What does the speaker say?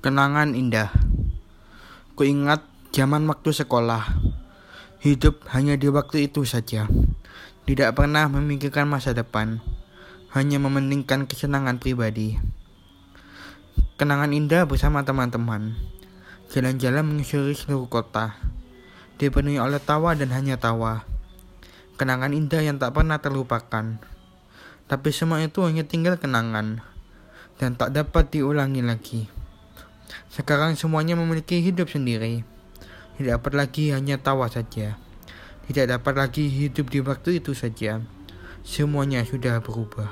Kenangan indah. Kuingat zaman waktu sekolah. Hidup hanya di waktu itu saja. Tidak pernah memikirkan masa depan. Hanya mementingkan kesenangan pribadi. Kenangan indah bersama teman-teman. Jalan-jalan menyusuri seluruh kota. Dipenuhi oleh tawa dan hanya tawa. Kenangan indah yang tak pernah terlupakan. Tapi semua itu hanya tinggal kenangan dan tak dapat diulangi lagi. Sekarang semuanya memiliki hidup sendiri. Tidak dapat lagi hanya tawa saja. Tidak dapat lagi hidup di waktu itu saja. Semuanya sudah berubah.